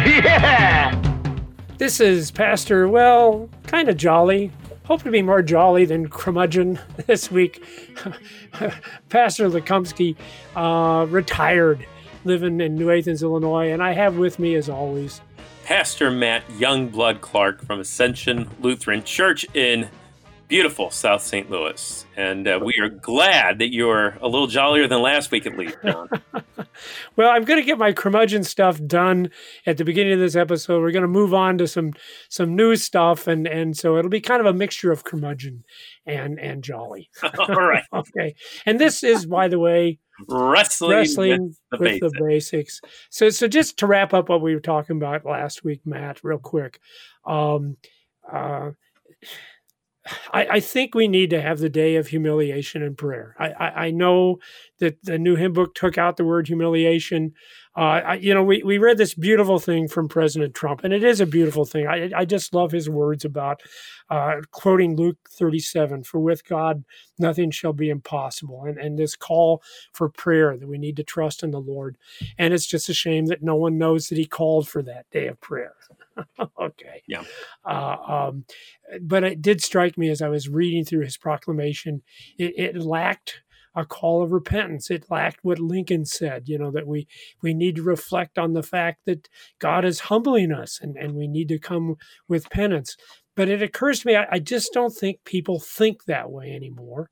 Yeah! This is Pastor, well, kind of jolly. Hope to be more jolly than curmudgeon this week. Pastor Lekumsky uh, retired, living in New Athens, Illinois, and I have with me, as always, Pastor Matt Youngblood Clark from Ascension Lutheran Church in beautiful South St. Louis. And uh, we are glad that you're a little jollier than last week, at least, John. Well, I'm going to get my curmudgeon stuff done at the beginning of this episode. We're going to move on to some some new stuff, and and so it'll be kind of a mixture of curmudgeon and and jolly. All right. okay, and this is, by the way, Wrestling, wrestling with with, the the, basics. So, so just to wrap up what we were talking about last week, Matt, real quick. Um, uh, I, I think we need to have the day of humiliation and prayer. I, I, I know that the new hymn book took out the word humiliation. Uh, I, you know, we, we read this beautiful thing from President Trump, and it is a beautiful thing. I, I just love his words about uh, quoting Luke 37 For with God, nothing shall be impossible. And, and this call for prayer that we need to trust in the Lord. And it's just a shame that no one knows that he called for that day of prayer. okay. Yeah. Uh, um, but it did strike me as I was reading through his proclamation, it, it lacked a call of repentance. It lacked what Lincoln said, you know, that we we need to reflect on the fact that God is humbling us and, and we need to come with penance. But it occurs to me, I, I just don't think people think that way anymore.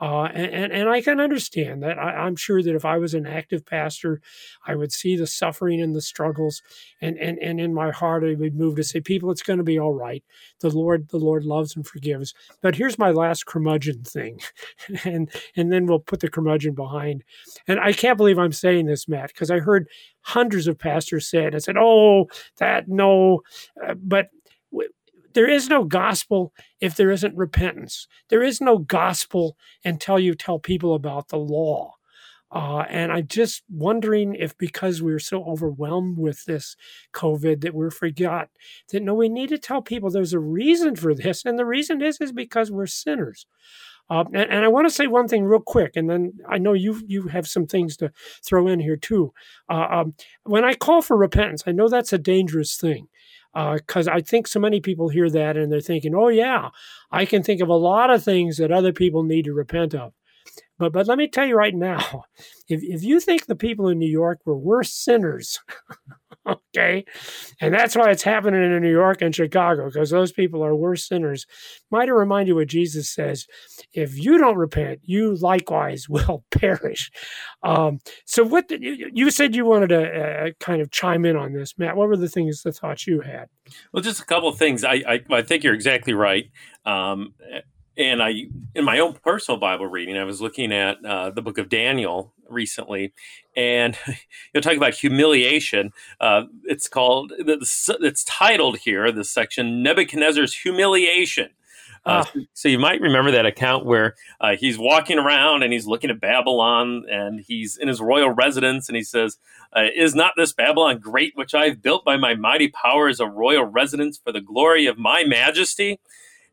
Uh, and, and, and I can understand that. I, I'm sure that if I was an active pastor, I would see the suffering and the struggles, and, and, and in my heart I would move to say, people, it's going to be all right. The Lord, the Lord loves and forgives. But here's my last curmudgeon thing, and and then we'll put the curmudgeon behind. And I can't believe I'm saying this, Matt, because I heard hundreds of pastors say it. I said, oh, that no, uh, but there is no gospel if there isn't repentance. There is no gospel until you tell people about the law. Uh, and I'm just wondering if because we're so overwhelmed with this COVID that we're forgot that no, we need to tell people there's a reason for this, and the reason is is because we're sinners. Uh, and, and I want to say one thing real quick, and then I know you you have some things to throw in here too. Uh, um, when I call for repentance, I know that's a dangerous thing Uh, because I think so many people hear that and they're thinking, "Oh yeah, I can think of a lot of things that other people need to repent of." But but let me tell you right now, if if you think the people in New York were worse sinners, okay, and that's why it's happening in New York and Chicago because those people are worse sinners, might I remind you what Jesus says: if you don't repent, you likewise will perish. Um, so what did, you, you said you wanted to uh, kind of chime in on this, Matt? What were the things, the thoughts you had? Well, just a couple of things. I, I, I think you're exactly right. Um, and I, in my own personal Bible reading, I was looking at uh, the book of Daniel recently, and you know, talking about humiliation. Uh, it's called, it's titled here, this section, Nebuchadnezzar's Humiliation. Uh, Ah. so you might remember that account where uh, he's walking around and he's looking at Babylon and he's in his royal residence and he says, uh, "Is not this Babylon great, which I've built by my mighty power as a royal residence for the glory of my majesty?"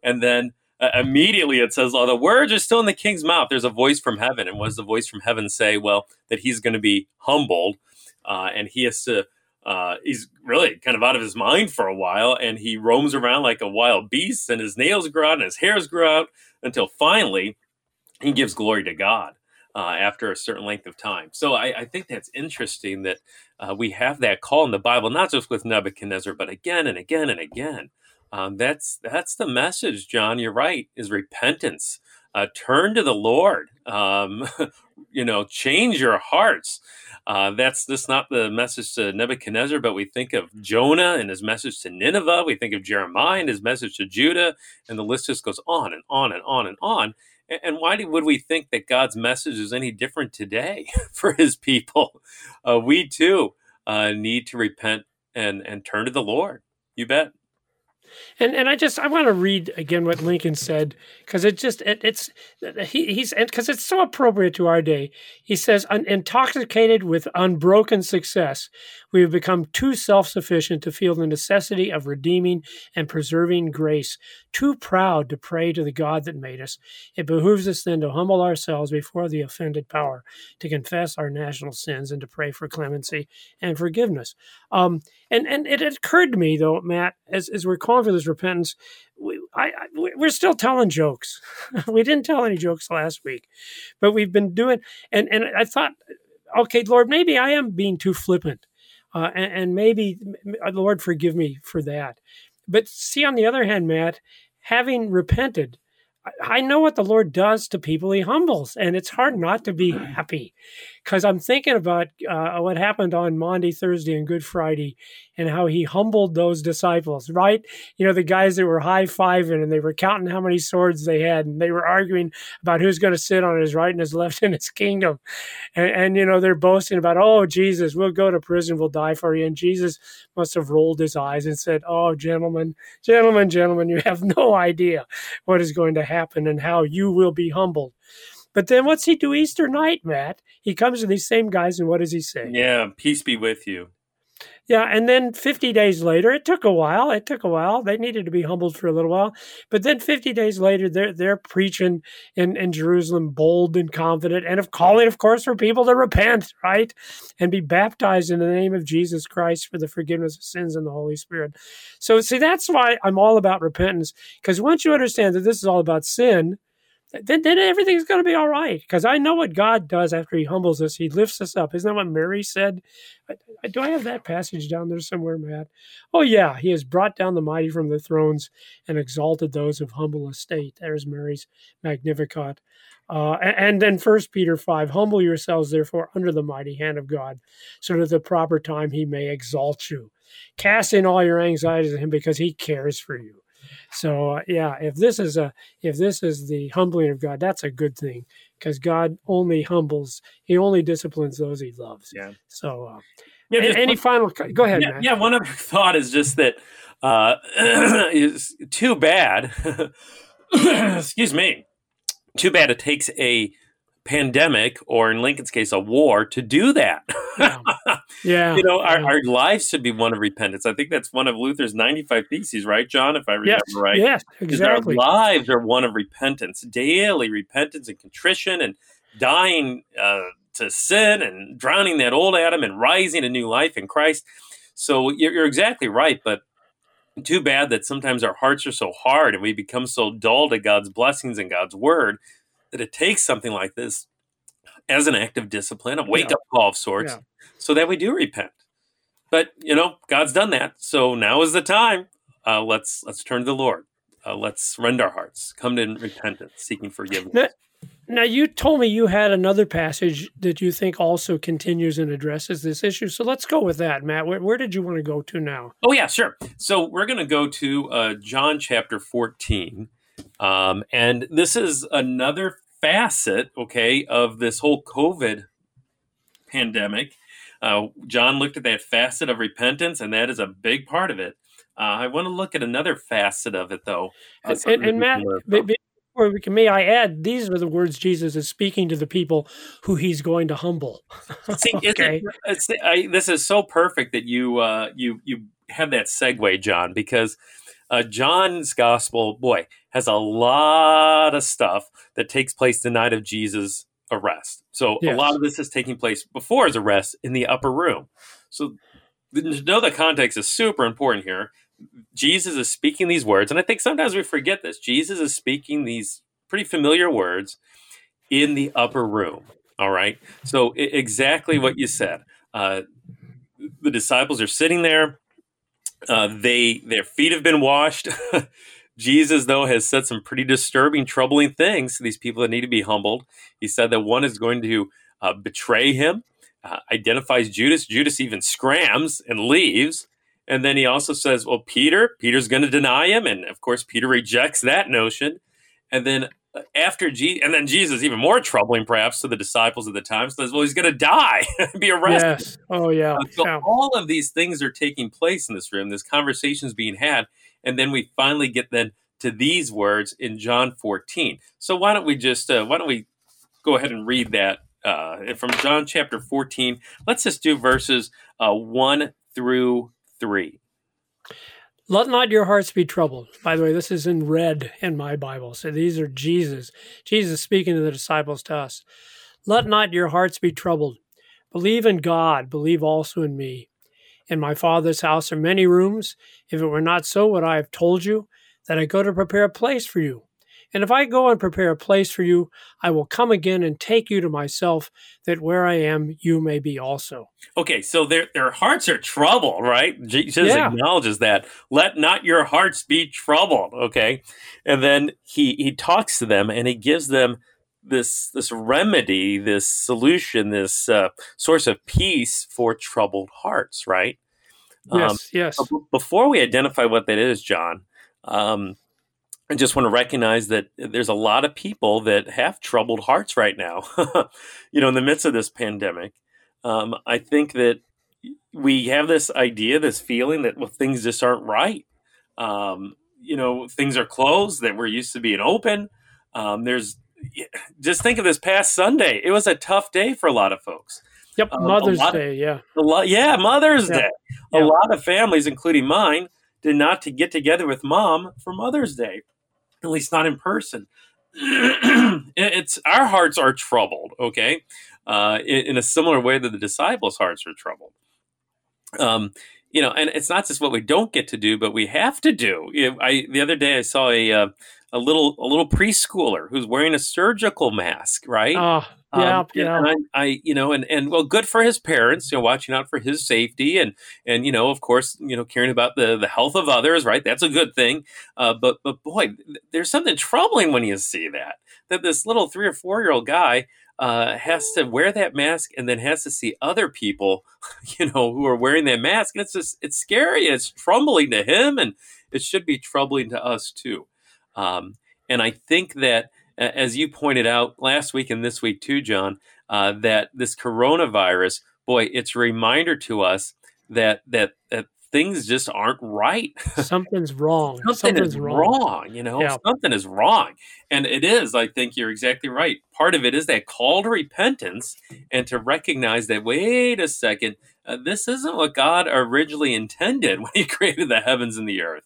And then uh, immediately it says, "Oh, the words are still in the king's mouth." There's a voice from heaven, and what does the voice from heaven say? Well, that he's going to be humbled, uh, and he has to. Uh, he's really kind of out of his mind for a while, and he roams around like a wild beast, and his nails grow out and his hairs grow out until finally he gives glory to God uh, after a certain length of time. So I, I think that's interesting that uh, we have that call in the Bible, not just with Nebuchadnezzar, but again and again and again. Um, that's that's the message, John. You're right. Is repentance. Uh, turn to the Lord. Um, you know, change your hearts. Uh, that's just not the message to Nebuchadnezzar, but we think of Jonah and his message to Nineveh. We think of Jeremiah and his message to Judah, and the list just goes on and on and on and on. And, why would we think that God's message is any different today for his people? Uh, we too uh, need to repent and and turn to the Lord. You bet. And and I just I want to read again what Lincoln said because it just it, it's he, he's because it's so appropriate to our day. He says, intoxicated with unbroken success, we have become too self sufficient to feel the necessity of redeeming and preserving grace, too proud to pray to the God that made us. It behooves us then to humble ourselves before the offended power, to confess our national sins, and to pray for clemency and forgiveness. Um, and and it occurred to me though, Matt, as as we're calling for this repentance, we, I, I, we're still telling jokes. we didn't tell any jokes last week, but we've been doing. And and I thought, okay, Lord, maybe I am being too flippant uh, and, and maybe, uh, Lord, forgive me for that. But see, on the other hand, Matt, having repented, I know what the Lord does to people he humbles, and it's hard not to be happy because I'm thinking about uh, what happened on Maundy, Thursday, and Good Friday and how he humbled those disciples, right? You know, the guys that were high fiving and they were counting how many swords they had and they were arguing about who's going to sit on his right and his left in his kingdom. And, and, you know, they're boasting about, oh, Jesus, we'll go to prison, we'll die for you. And Jesus must have rolled his eyes and said, oh, gentlemen, gentlemen, gentlemen, you have no idea what is going to happen and how you will be humbled. But then what's he do Easter night, Matt? He comes to these same guys and what does he say? Yeah, peace be with you. Yeah, and then 50 days later, it took a while. It took a while. They needed to be humbled for a little while. But then 50 days later, they're they're preaching in, in Jerusalem, bold and confident, and of calling, of course, for people to repent, right? And be baptized in the name of Jesus Christ for the forgiveness of sins and the Holy Spirit. So see, that's why I'm all about repentance. Because once you understand that this is all about sin, then, then everything's going to be all right. Because I know what God does after He humbles us. He lifts us up. Isn't that what Mary said? do I have that passage down there somewhere, Matt? Oh, yeah. He has brought down the mighty from the thrones and exalted those of humble estate. There's Mary's Magnificat. Uh, and then First Peter 5 Humble yourselves, therefore, under the mighty hand of God, so that at the proper time He may exalt you. Cast in all your anxieties on Him because He cares for you. So uh, yeah, if this is a if this is the humbling of God, that's a good thing because God only humbles. He only disciplines those He loves. Yeah. So uh, yeah, any one, final? Go ahead. Yeah, yeah, One other thought is just that uh, is too bad. excuse me. Too bad it takes a pandemic or in Lincoln's case a war to do that. Yeah. yeah. you know, our, our lives should be one of repentance. I think that's one of Luther's 95 theses, right, John, if I remember yes. right? Yes, exactly. Our lives are one of repentance, daily repentance and contrition and dying uh, to sin and drowning that old Adam and rising a new life in Christ. So you're, you're exactly right, but too bad that sometimes our hearts are so hard and we become so dull to God's blessings and God's word that it takes something like this as an act of discipline, a wake up call of sorts, yeah. so that we do repent. But you know, God's done that, so now is the time. Uh, let's let's turn to the Lord. Uh, let's rend our hearts, come to repentance, seeking forgiveness. Now, now, you told me you had another passage that you think also continues and addresses this issue. So let's go with that, Matt. Where, where did you want to go to now? Oh yeah, sure. So we're going to go to uh, John chapter fourteen, um, and this is another facet, okay, of this whole COVID pandemic. Uh, John looked at that facet of repentance, and that is a big part of it. Uh, I want to look at another facet of it, though. Uh, and, and Matt, before we can, may I add, these are the words Jesus is speaking to the people who he's going to humble. See, okay. It's, it's, I, this is so perfect that you uh, you you have that segue, John, because uh, John's gospel, boy, has a lot of stuff that takes place the night of Jesus' arrest. So yes. a lot of this is taking place before his arrest in the upper room. So to know the context is super important here. Jesus is speaking these words, and I think sometimes we forget this. Jesus is speaking these pretty familiar words in the upper room. All right. So exactly what you said. Uh, the disciples are sitting there. Uh, they their feet have been washed. Jesus, though, has said some pretty disturbing, troubling things to these people that need to be humbled. He said that one is going to uh, betray him, uh, identifies Judas. Judas even scrams and leaves. And then he also says, well, Peter, Peter's going to deny him. And of course, Peter rejects that notion. And then after Jesus, and then Jesus, even more troubling perhaps to the disciples at the time, says, "Well, he's going to die, be arrested." Yes. Oh yeah. Uh, so yeah. all of these things are taking place in this room. This conversation is being had, and then we finally get then to these words in John 14. So why don't we just uh, why don't we go ahead and read that uh, from John chapter 14? Let's just do verses uh, one through three. Let not your hearts be troubled. By the way, this is in red in my Bible. So these are Jesus. Jesus speaking to the disciples to us. Let not your hearts be troubled. Believe in God. Believe also in me. In my Father's house are many rooms. If it were not so, would I have told you that I go to prepare a place for you? And if I go and prepare a place for you, I will come again and take you to myself, that where I am, you may be also. Okay, so their their hearts are troubled, right? Jesus Yeah. acknowledges that. Let not your hearts be troubled. Okay, and then he he talks to them and he gives them this this remedy, this solution, this uh, source of peace for troubled hearts, right? Um, Yes, yes. before we identify what that is, John, um, I just want to recognize that there's a lot of people that have troubled hearts right now. you know, in the midst of this pandemic, um, I think that we have this idea, this feeling that well, things just aren't right. Um, you know, things are closed that we're used to being open. Um, there's just think of this past Sunday; it was a tough day for a lot of folks. Yep, um, Mother's lot Day, yeah. A lot, yeah, Mother's Yeah. Day. A Yeah. lot of families, including mine, did not to get together with mom for Mother's Day, at least not in person. it's our hearts are troubled, okay, uh, in, in a similar way that the disciples' hearts are troubled. Um, you know, and it's not just what we don't get to do, but we have to do. I the other day I saw a uh, a little a little preschooler who's wearing a surgical mask, right? Oh, yeah, Um, yeah. And I, I, you know, and and well, good for his parents, you know, watching out for his safety, and and you know, of course, you know, caring about the the health of others, right? That's a good thing. Uh, but but boy, there's something troubling when you see that that this little three or four year old guy uh, has to wear that mask and then has to see other people, you know, who are wearing that mask, and it's just it's scary. It's troubling to him, and it should be troubling to us too. Um, and I think that as you pointed out last week and this week too, John, uh, that this coronavirus, boy, it's a reminder to us that that that things just aren't right. Something's wrong. Something Something's is wrong. wrong. You know, Yeah. something is wrong, and it is. I think you're exactly right. Part of it is that call to repentance and to recognize that. Wait a second. Uh, this isn't what God originally intended when He created the heavens and the earth.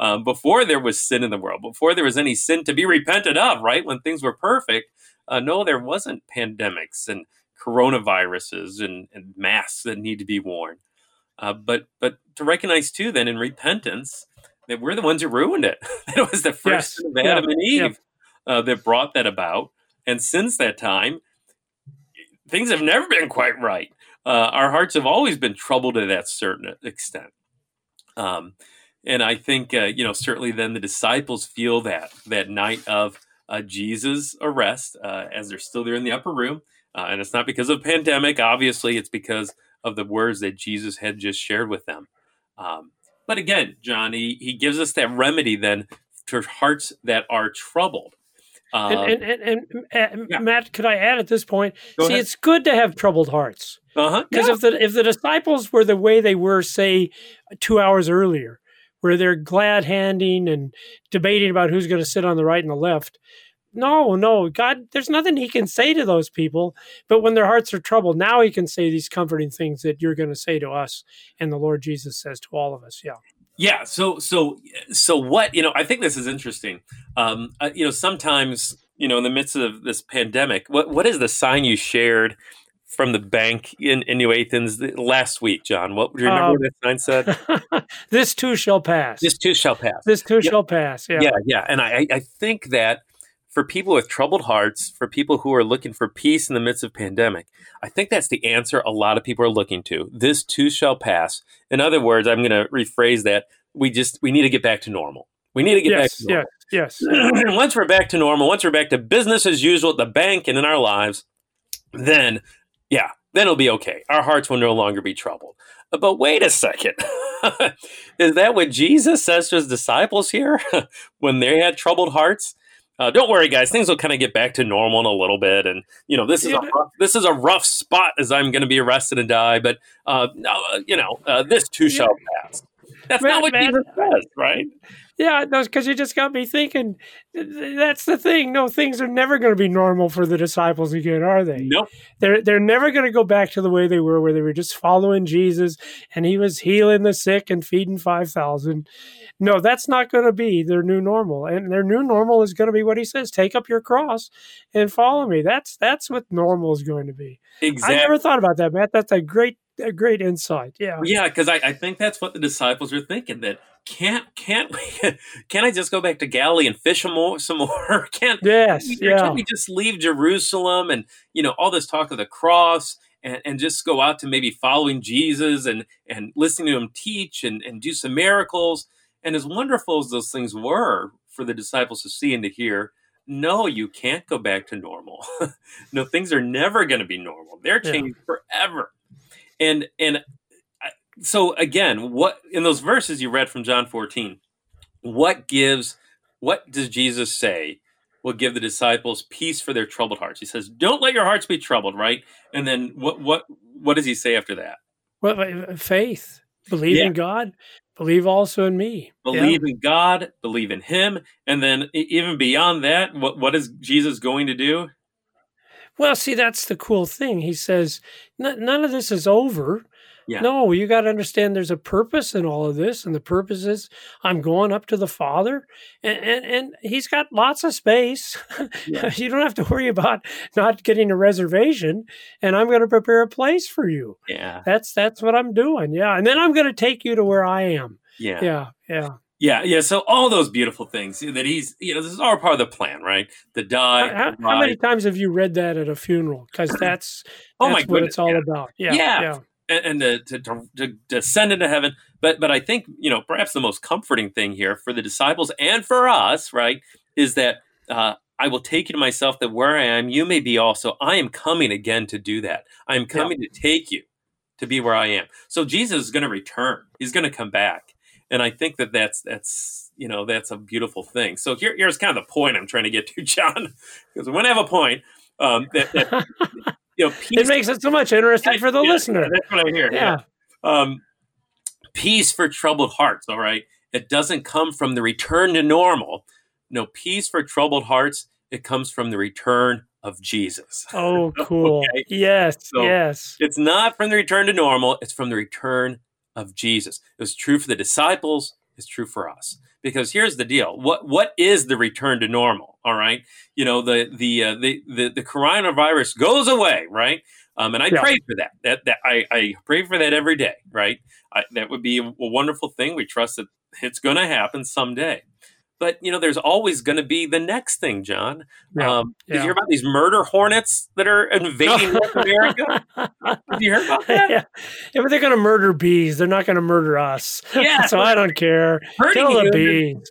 Um, before there was sin in the world, before there was any sin to be repented of, right? When things were perfect, uh, no, there wasn't pandemics and coronaviruses and, and masks that need to be worn. Uh, but but to recognize too, then in repentance, that we're the ones who ruined it. that it was the first Yes. of Yeah. Adam and Eve Yeah. uh, that brought that about. And since that time, things have never been quite right. Uh, our hearts have always been troubled to that certain extent. Um, and I think, uh, you know, certainly then the disciples feel that that night of uh, Jesus' arrest uh, as they're still there in the upper room. Uh, and it's not because of pandemic, obviously, it's because of the words that Jesus had just shared with them. Um, but again, John, he, he gives us that remedy then to hearts that are troubled. Um, And, and, and, and Yeah. Matt, could I add at this point? Go see, ahead. it's good to have troubled hearts uh-huh, because yeah. if the if the disciples were the way they were, say, two hours earlier, where they're glad handing and debating about who's going to sit on the right and the left. No, no, God, there's nothing He can say to those people. But when their hearts are troubled, now He can say these comforting things that you're going to say to us, and the Lord Jesus says to all of us. Yeah, Yeah. So so so what you know? I think this is interesting. Um, uh, you know, sometimes you know, in the midst of this pandemic, what what is the sign you shared from the bank in, in New Athens last week, John? What do you remember Um, what that sign said? this too shall pass. This too shall pass. This too shall pass. Yeah. yeah, yeah. And I I think that for people with troubled hearts, for people who are looking for peace in the midst of pandemic, I think that's the answer a lot of people are looking to. This too shall pass. In other words, I'm going to rephrase that. We just we need to get back to normal. We need to get back yes, to normal. yes, yes. And once we're back to normal, once we're back to business as usual at the bank and in our lives, then yeah, then it'll be okay. Our hearts will no longer be troubled. Uh, but wait a second. Is that what Jesus says to his disciples here when they had troubled hearts? Uh, don't worry, guys. Things will kind of get back to normal in a little bit, and you know this is Yeah, a rough, this is a rough spot as I'm going to be arrested and die. But uh, no, uh, you know uh, this too shall pass. That's Man, not what man. Jesus says, right? Yeah, no, because you just got me thinking. th- th- That's the thing. No, things are never going to be normal for the disciples again, are they? Nope. They're they're never going to go back to the way they were, where they were just following Jesus and he was healing the sick and feeding five thousand. No, that's not going to be their new normal, and their new normal is going to be what he says: take up your cross and follow me. That's that's what normal is going to be. Exactly. I never thought about that, Matt. That's a great a great insight. Yeah. Yeah, because I, I think that's what the disciples are thinking. That can't can't we, can't I just go back to Galilee and fish some more? Some more? can't Yes. Yeah. Can't we just leave Jerusalem and you know all this talk of the cross and, and just go out to maybe following Jesus and and listening to him teach and, and do some miracles? And as wonderful as those things were for the disciples to see and to hear, no, you can't go back to normal. no, things are never going to be normal. They're Yeah. changing forever. And and so again, what in those verses you read from John 14, what gives what does Jesus say will give the disciples peace for their troubled hearts? He says, "Don't let your hearts be troubled," right? And then what what what does he say after that? Well, uh, faith, believe Yeah. in God, believe also in me. Yeah. Believe in God, believe in him, and then even beyond that, what what is Jesus going to do? Well, see, that's the cool thing. He says, "N- none of this is over. Yeah. No, you got to understand there's a purpose in all of this. And the purpose is I'm going up to the Father, and, and, and He's got lots of space. Yeah. you don't have to worry about not getting a reservation, and I'm going to prepare a place for you. Yeah. That's that's what I'm doing. Yeah. And then I'm going to take you to where I am. Yeah. Yeah. Yeah. Yeah, yeah. So all those beautiful things that he's, you know, this is all part of the plan, right? The die. How, the how many times have you read that at a funeral? Because that's, Oh my that's what goodness, it's all yeah. about. Yeah. Yeah. Yeah. and, and to, to, to, ascend into heaven. But but I think you know perhaps the most comforting thing here for the disciples and for us, right, is that uh, I will take you to myself, that where I am, you may be also. I am coming again to do that. I am coming to take you to be where I am. So Jesus is going to return. He's going to come back, and I think that that's that's you know that's a beautiful thing. So here, here's kind of the point I'm trying to get to, John, because we want to have a point. Um, that, that you know, it makes it so much interesting for the Yeah, listener. That's what I hear. Yeah. Um, peace for troubled hearts. All right. It doesn't come from the return to normal. No, peace for troubled hearts. It comes from the return of Jesus. Oh, cool. Okay. Yes. So- yes. It's not from the return to normal. It's from the return of Jesus. It was true for the disciples. It's true for us. Because here's the deal: what what is the return to normal? All right, you know the the uh, the, the the coronavirus goes away, right? Um, and I Yeah. pray for that. That that I, I pray for that every day, right? I, that would be a, a wonderful thing. We trust that it's going to happen someday. But you know, there's always going to be the next thing, John. Yeah. Um, Did you Yeah. hear about these murder hornets that are invading North America? Did you hear about that? yeah. yeah, but they're going to murder bees. They're not going to murder us. Yeah, so I don't care. hurting Kill the bees.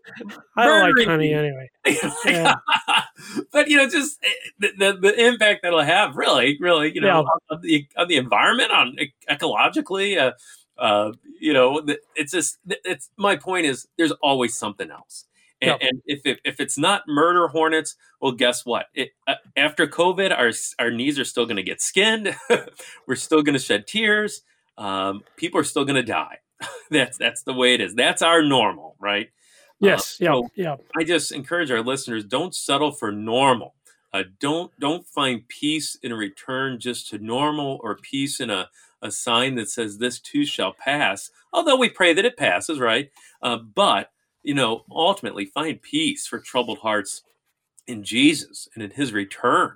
I don't like honey anyway. Yeah. but you know, just eh, the, the the impact that it'll have, really, really, you know, on the on the environment, on ecologically, uh, uh, you know, it's just it's my point is there's always something else. And, Yeah. and if, if if it's not murder hornets, well, guess what? It, uh, after COVID, our our knees are still going to get skinned. We're still going to shed tears. Um, people are still going to die. that's that's the way it is. That's our normal, right? Yes. Uh, yeah. so yeah. I just encourage our listeners: don't settle for normal. Uh, don't don't find peace in a return just to normal, or peace in a a sign that says this too shall pass. Although we pray that it passes, right? Uh, but you know, ultimately, find peace for troubled hearts in Jesus and in His return,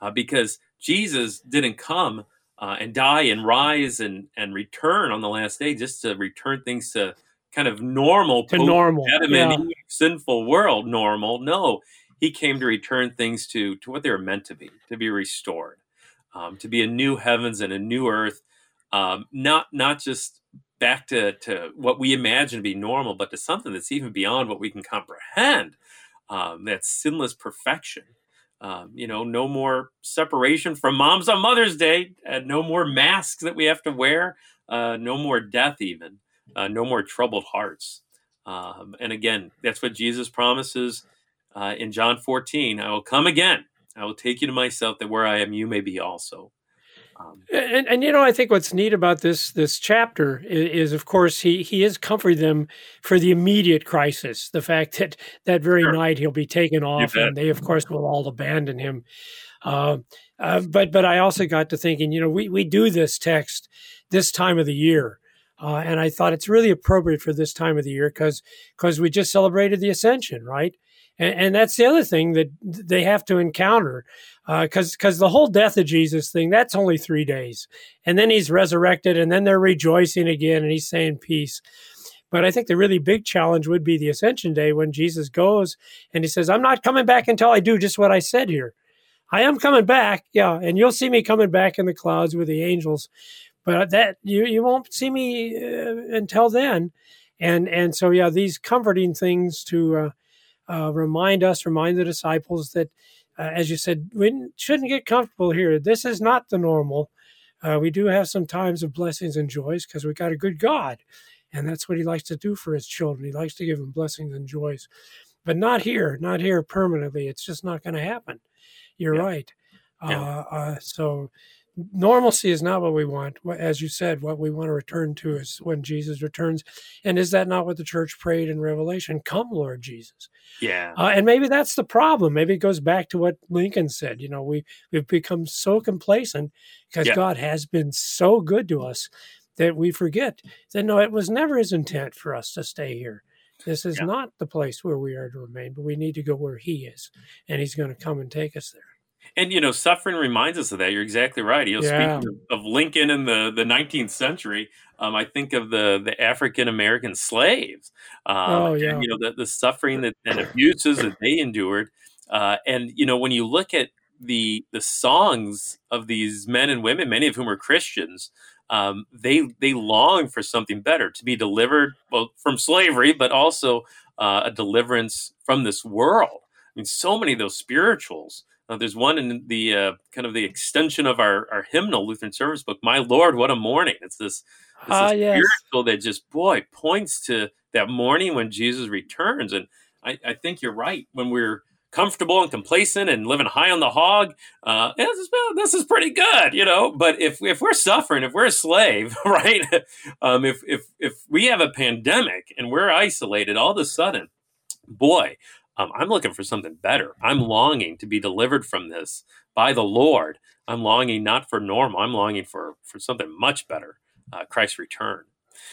uh, because Jesus didn't come uh, and die and rise and and return on the last day just to return things to kind of normal To post- normal. Yeah. sinful world normal. No, he came to return things to to what they were meant to be, to be restored, um, to be a new heavens and a new earth, um, not not just back to to what we imagine to be normal, but to something that's even beyond what we can comprehend. Um, that's sinless perfection. Um, you know, no more separation from moms on Mother's Day, and no more masks that we have to wear, uh, no more death, even, uh, no more troubled hearts. Um, and again, that's what Jesus promises uh, in John 14, I will come again. I will take you to myself, that where I am, you may be also. Um, and, and you know, I think what's neat about this this chapter is, is, of course, he he is comforting them for the immediate crisis. The fact that that very sure. night he'll be taken off, and they, of course, will all abandon him. Uh, uh, but but I also got to thinking, you know, we we do this text this time of the year. Uh, and I thought it's really appropriate for this time of the year because because we just celebrated the Ascension, right? And, and, that's the other thing that they have to encounter because uh, because the whole death of Jesus thing that's only three days, and then he's resurrected, and then they're rejoicing again, and he's saying peace. But I think the really big challenge would be the Ascension Day when Jesus goes and he says, "I'm not coming back until I do just what I said here." I am coming back, yeah, and you'll see me coming back in the clouds with the angels but that you you won't see me uh, until then and and so yeah these comforting things to uh, uh, remind us remind the disciples that uh, as you said we shouldn't get comfortable here. This is not the normal. Uh, we do have some times of blessings and joys because we got a good god and that's what he likes to do for his children. He likes to give them blessings and joys but not here not here permanently. It's just not going to happen. You're yeah. right. Yeah. Uh, so normalcy is not what we want. As you said, what we want to return to is when Jesus returns. And is that not what the church prayed in Revelation? Come, Lord Jesus. Yeah. Uh, and maybe that's the problem. Maybe it goes back to what Lincoln said. You know, we, we've become so complacent because yeah. God has been so good to us that we forget that no, it was never his intent for us to stay here. This is yeah. not the place where we are to remain, but we need to go where he is. And he's going to come and take us there. And you know, suffering reminds us of that. You're exactly right. You know, yeah. speaking of, of, Lincoln in the, the 19th century, um, I think of the the African American slaves. Um, oh yeah. And, you know, the, the suffering that and abuses that they endured. Uh, and you know, when you look at the the songs of these men and women, many of whom are Christians, um, they they long for something better, to be delivered well from slavery, but also uh, a deliverance from this world. I mean, so many of those spirituals uh, there's one in the uh, kind of the extension of our, our hymnal Lutheran service book, My Lord, What a Morning. It's this, this, uh, yes. spiritual that just, boy, points to that morning when Jesus returns. And I, I, think you're right. When we're comfortable and complacent and living high on the hog, uh, this, is, this is pretty good, you know. But if, if we're suffering, if we're a slave, right? um, if, if, if we have a pandemic and we're isolated all of a sudden, boy, um, I'm looking for something better. I'm longing to be delivered from this by the Lord. I'm longing not for normal. I'm longing for for something much better, uh, Christ's return.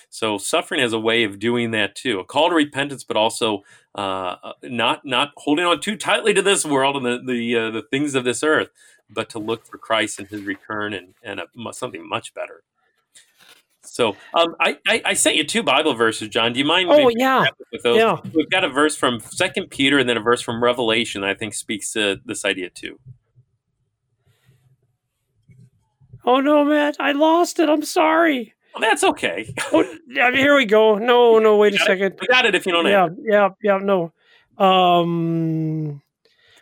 So suffering has a way of doing that too. A call to repentance, but also uh, not not holding on too tightly to this world and the the, uh, the things of this earth, but to look for Christ and His return and and a, something much better. So um, I, I, I sent you two Bible verses, John. Do you mind? Oh yeah, yeah. We've got a verse from Second Peter and then a verse from Revelation. That I think speaks to this idea too. Oh no, Matt! I lost it. I'm sorry. Well, that's okay. oh, here we go. No, no, wait a second. I got it. If you don't yeah, have. Yeah, yeah, no. Um.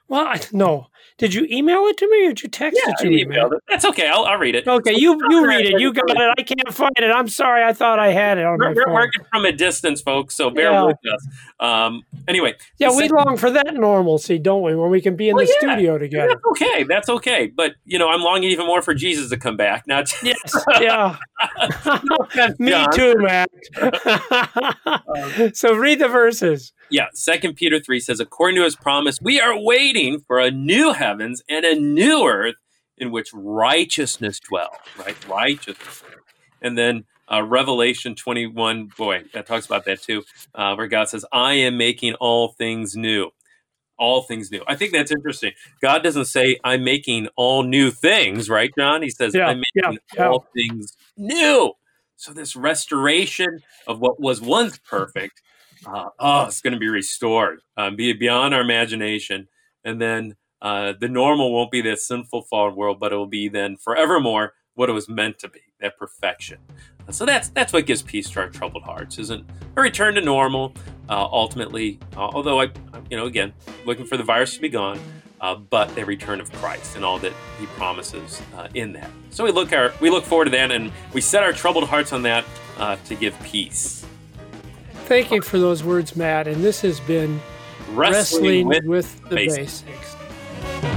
Well, I, no. Did you email it to me or did you text yeah, it to me? Emailed it. That's okay. I'll, I'll read it. Okay, you you read it. You got it. I can't find it. I'm sorry. I thought I had it on we're, my phone. We're working from a distance, folks, so bear yeah. with us. Um, anyway. Yeah, we long for that normalcy, don't we? When we can be in well, the yeah, studio together. That's okay. That's okay. But, you know, I'm longing even more for Jesus to come back. Not just... Yes. Yeah. me too, Matt. um, so read the verses. Yeah, Second Peter 3 says, according to his promise, we are waiting for a new heavens and a new earth in which righteousness dwells, right? Righteousness. And then uh, Revelation 21, boy, that talks about that too, uh, where God says, I am making all things new. All things new. I think that's interesting. God doesn't say, I'm making all new things, right, John? He says, yeah, I'm making yeah, all yeah. things new. So, this restoration of what was once perfect, uh, oh, it's going to be restored, um, be beyond our imagination. And then uh, the normal won't be this sinful fallen world, but it will be then forevermore what it was meant to be, that perfection. So that's that's what gives peace to our troubled hearts, isn't a return to normal. Uh, ultimately, uh, although I, you know, again, looking for the virus to be gone, uh, but the return of Christ and all that He promises uh, in that. So we look our we look forward to that, and we set our troubled hearts on that uh, to give peace thank you for those words, Matt. And this has been Wrestling, Wrestling with, with, the basics. basics.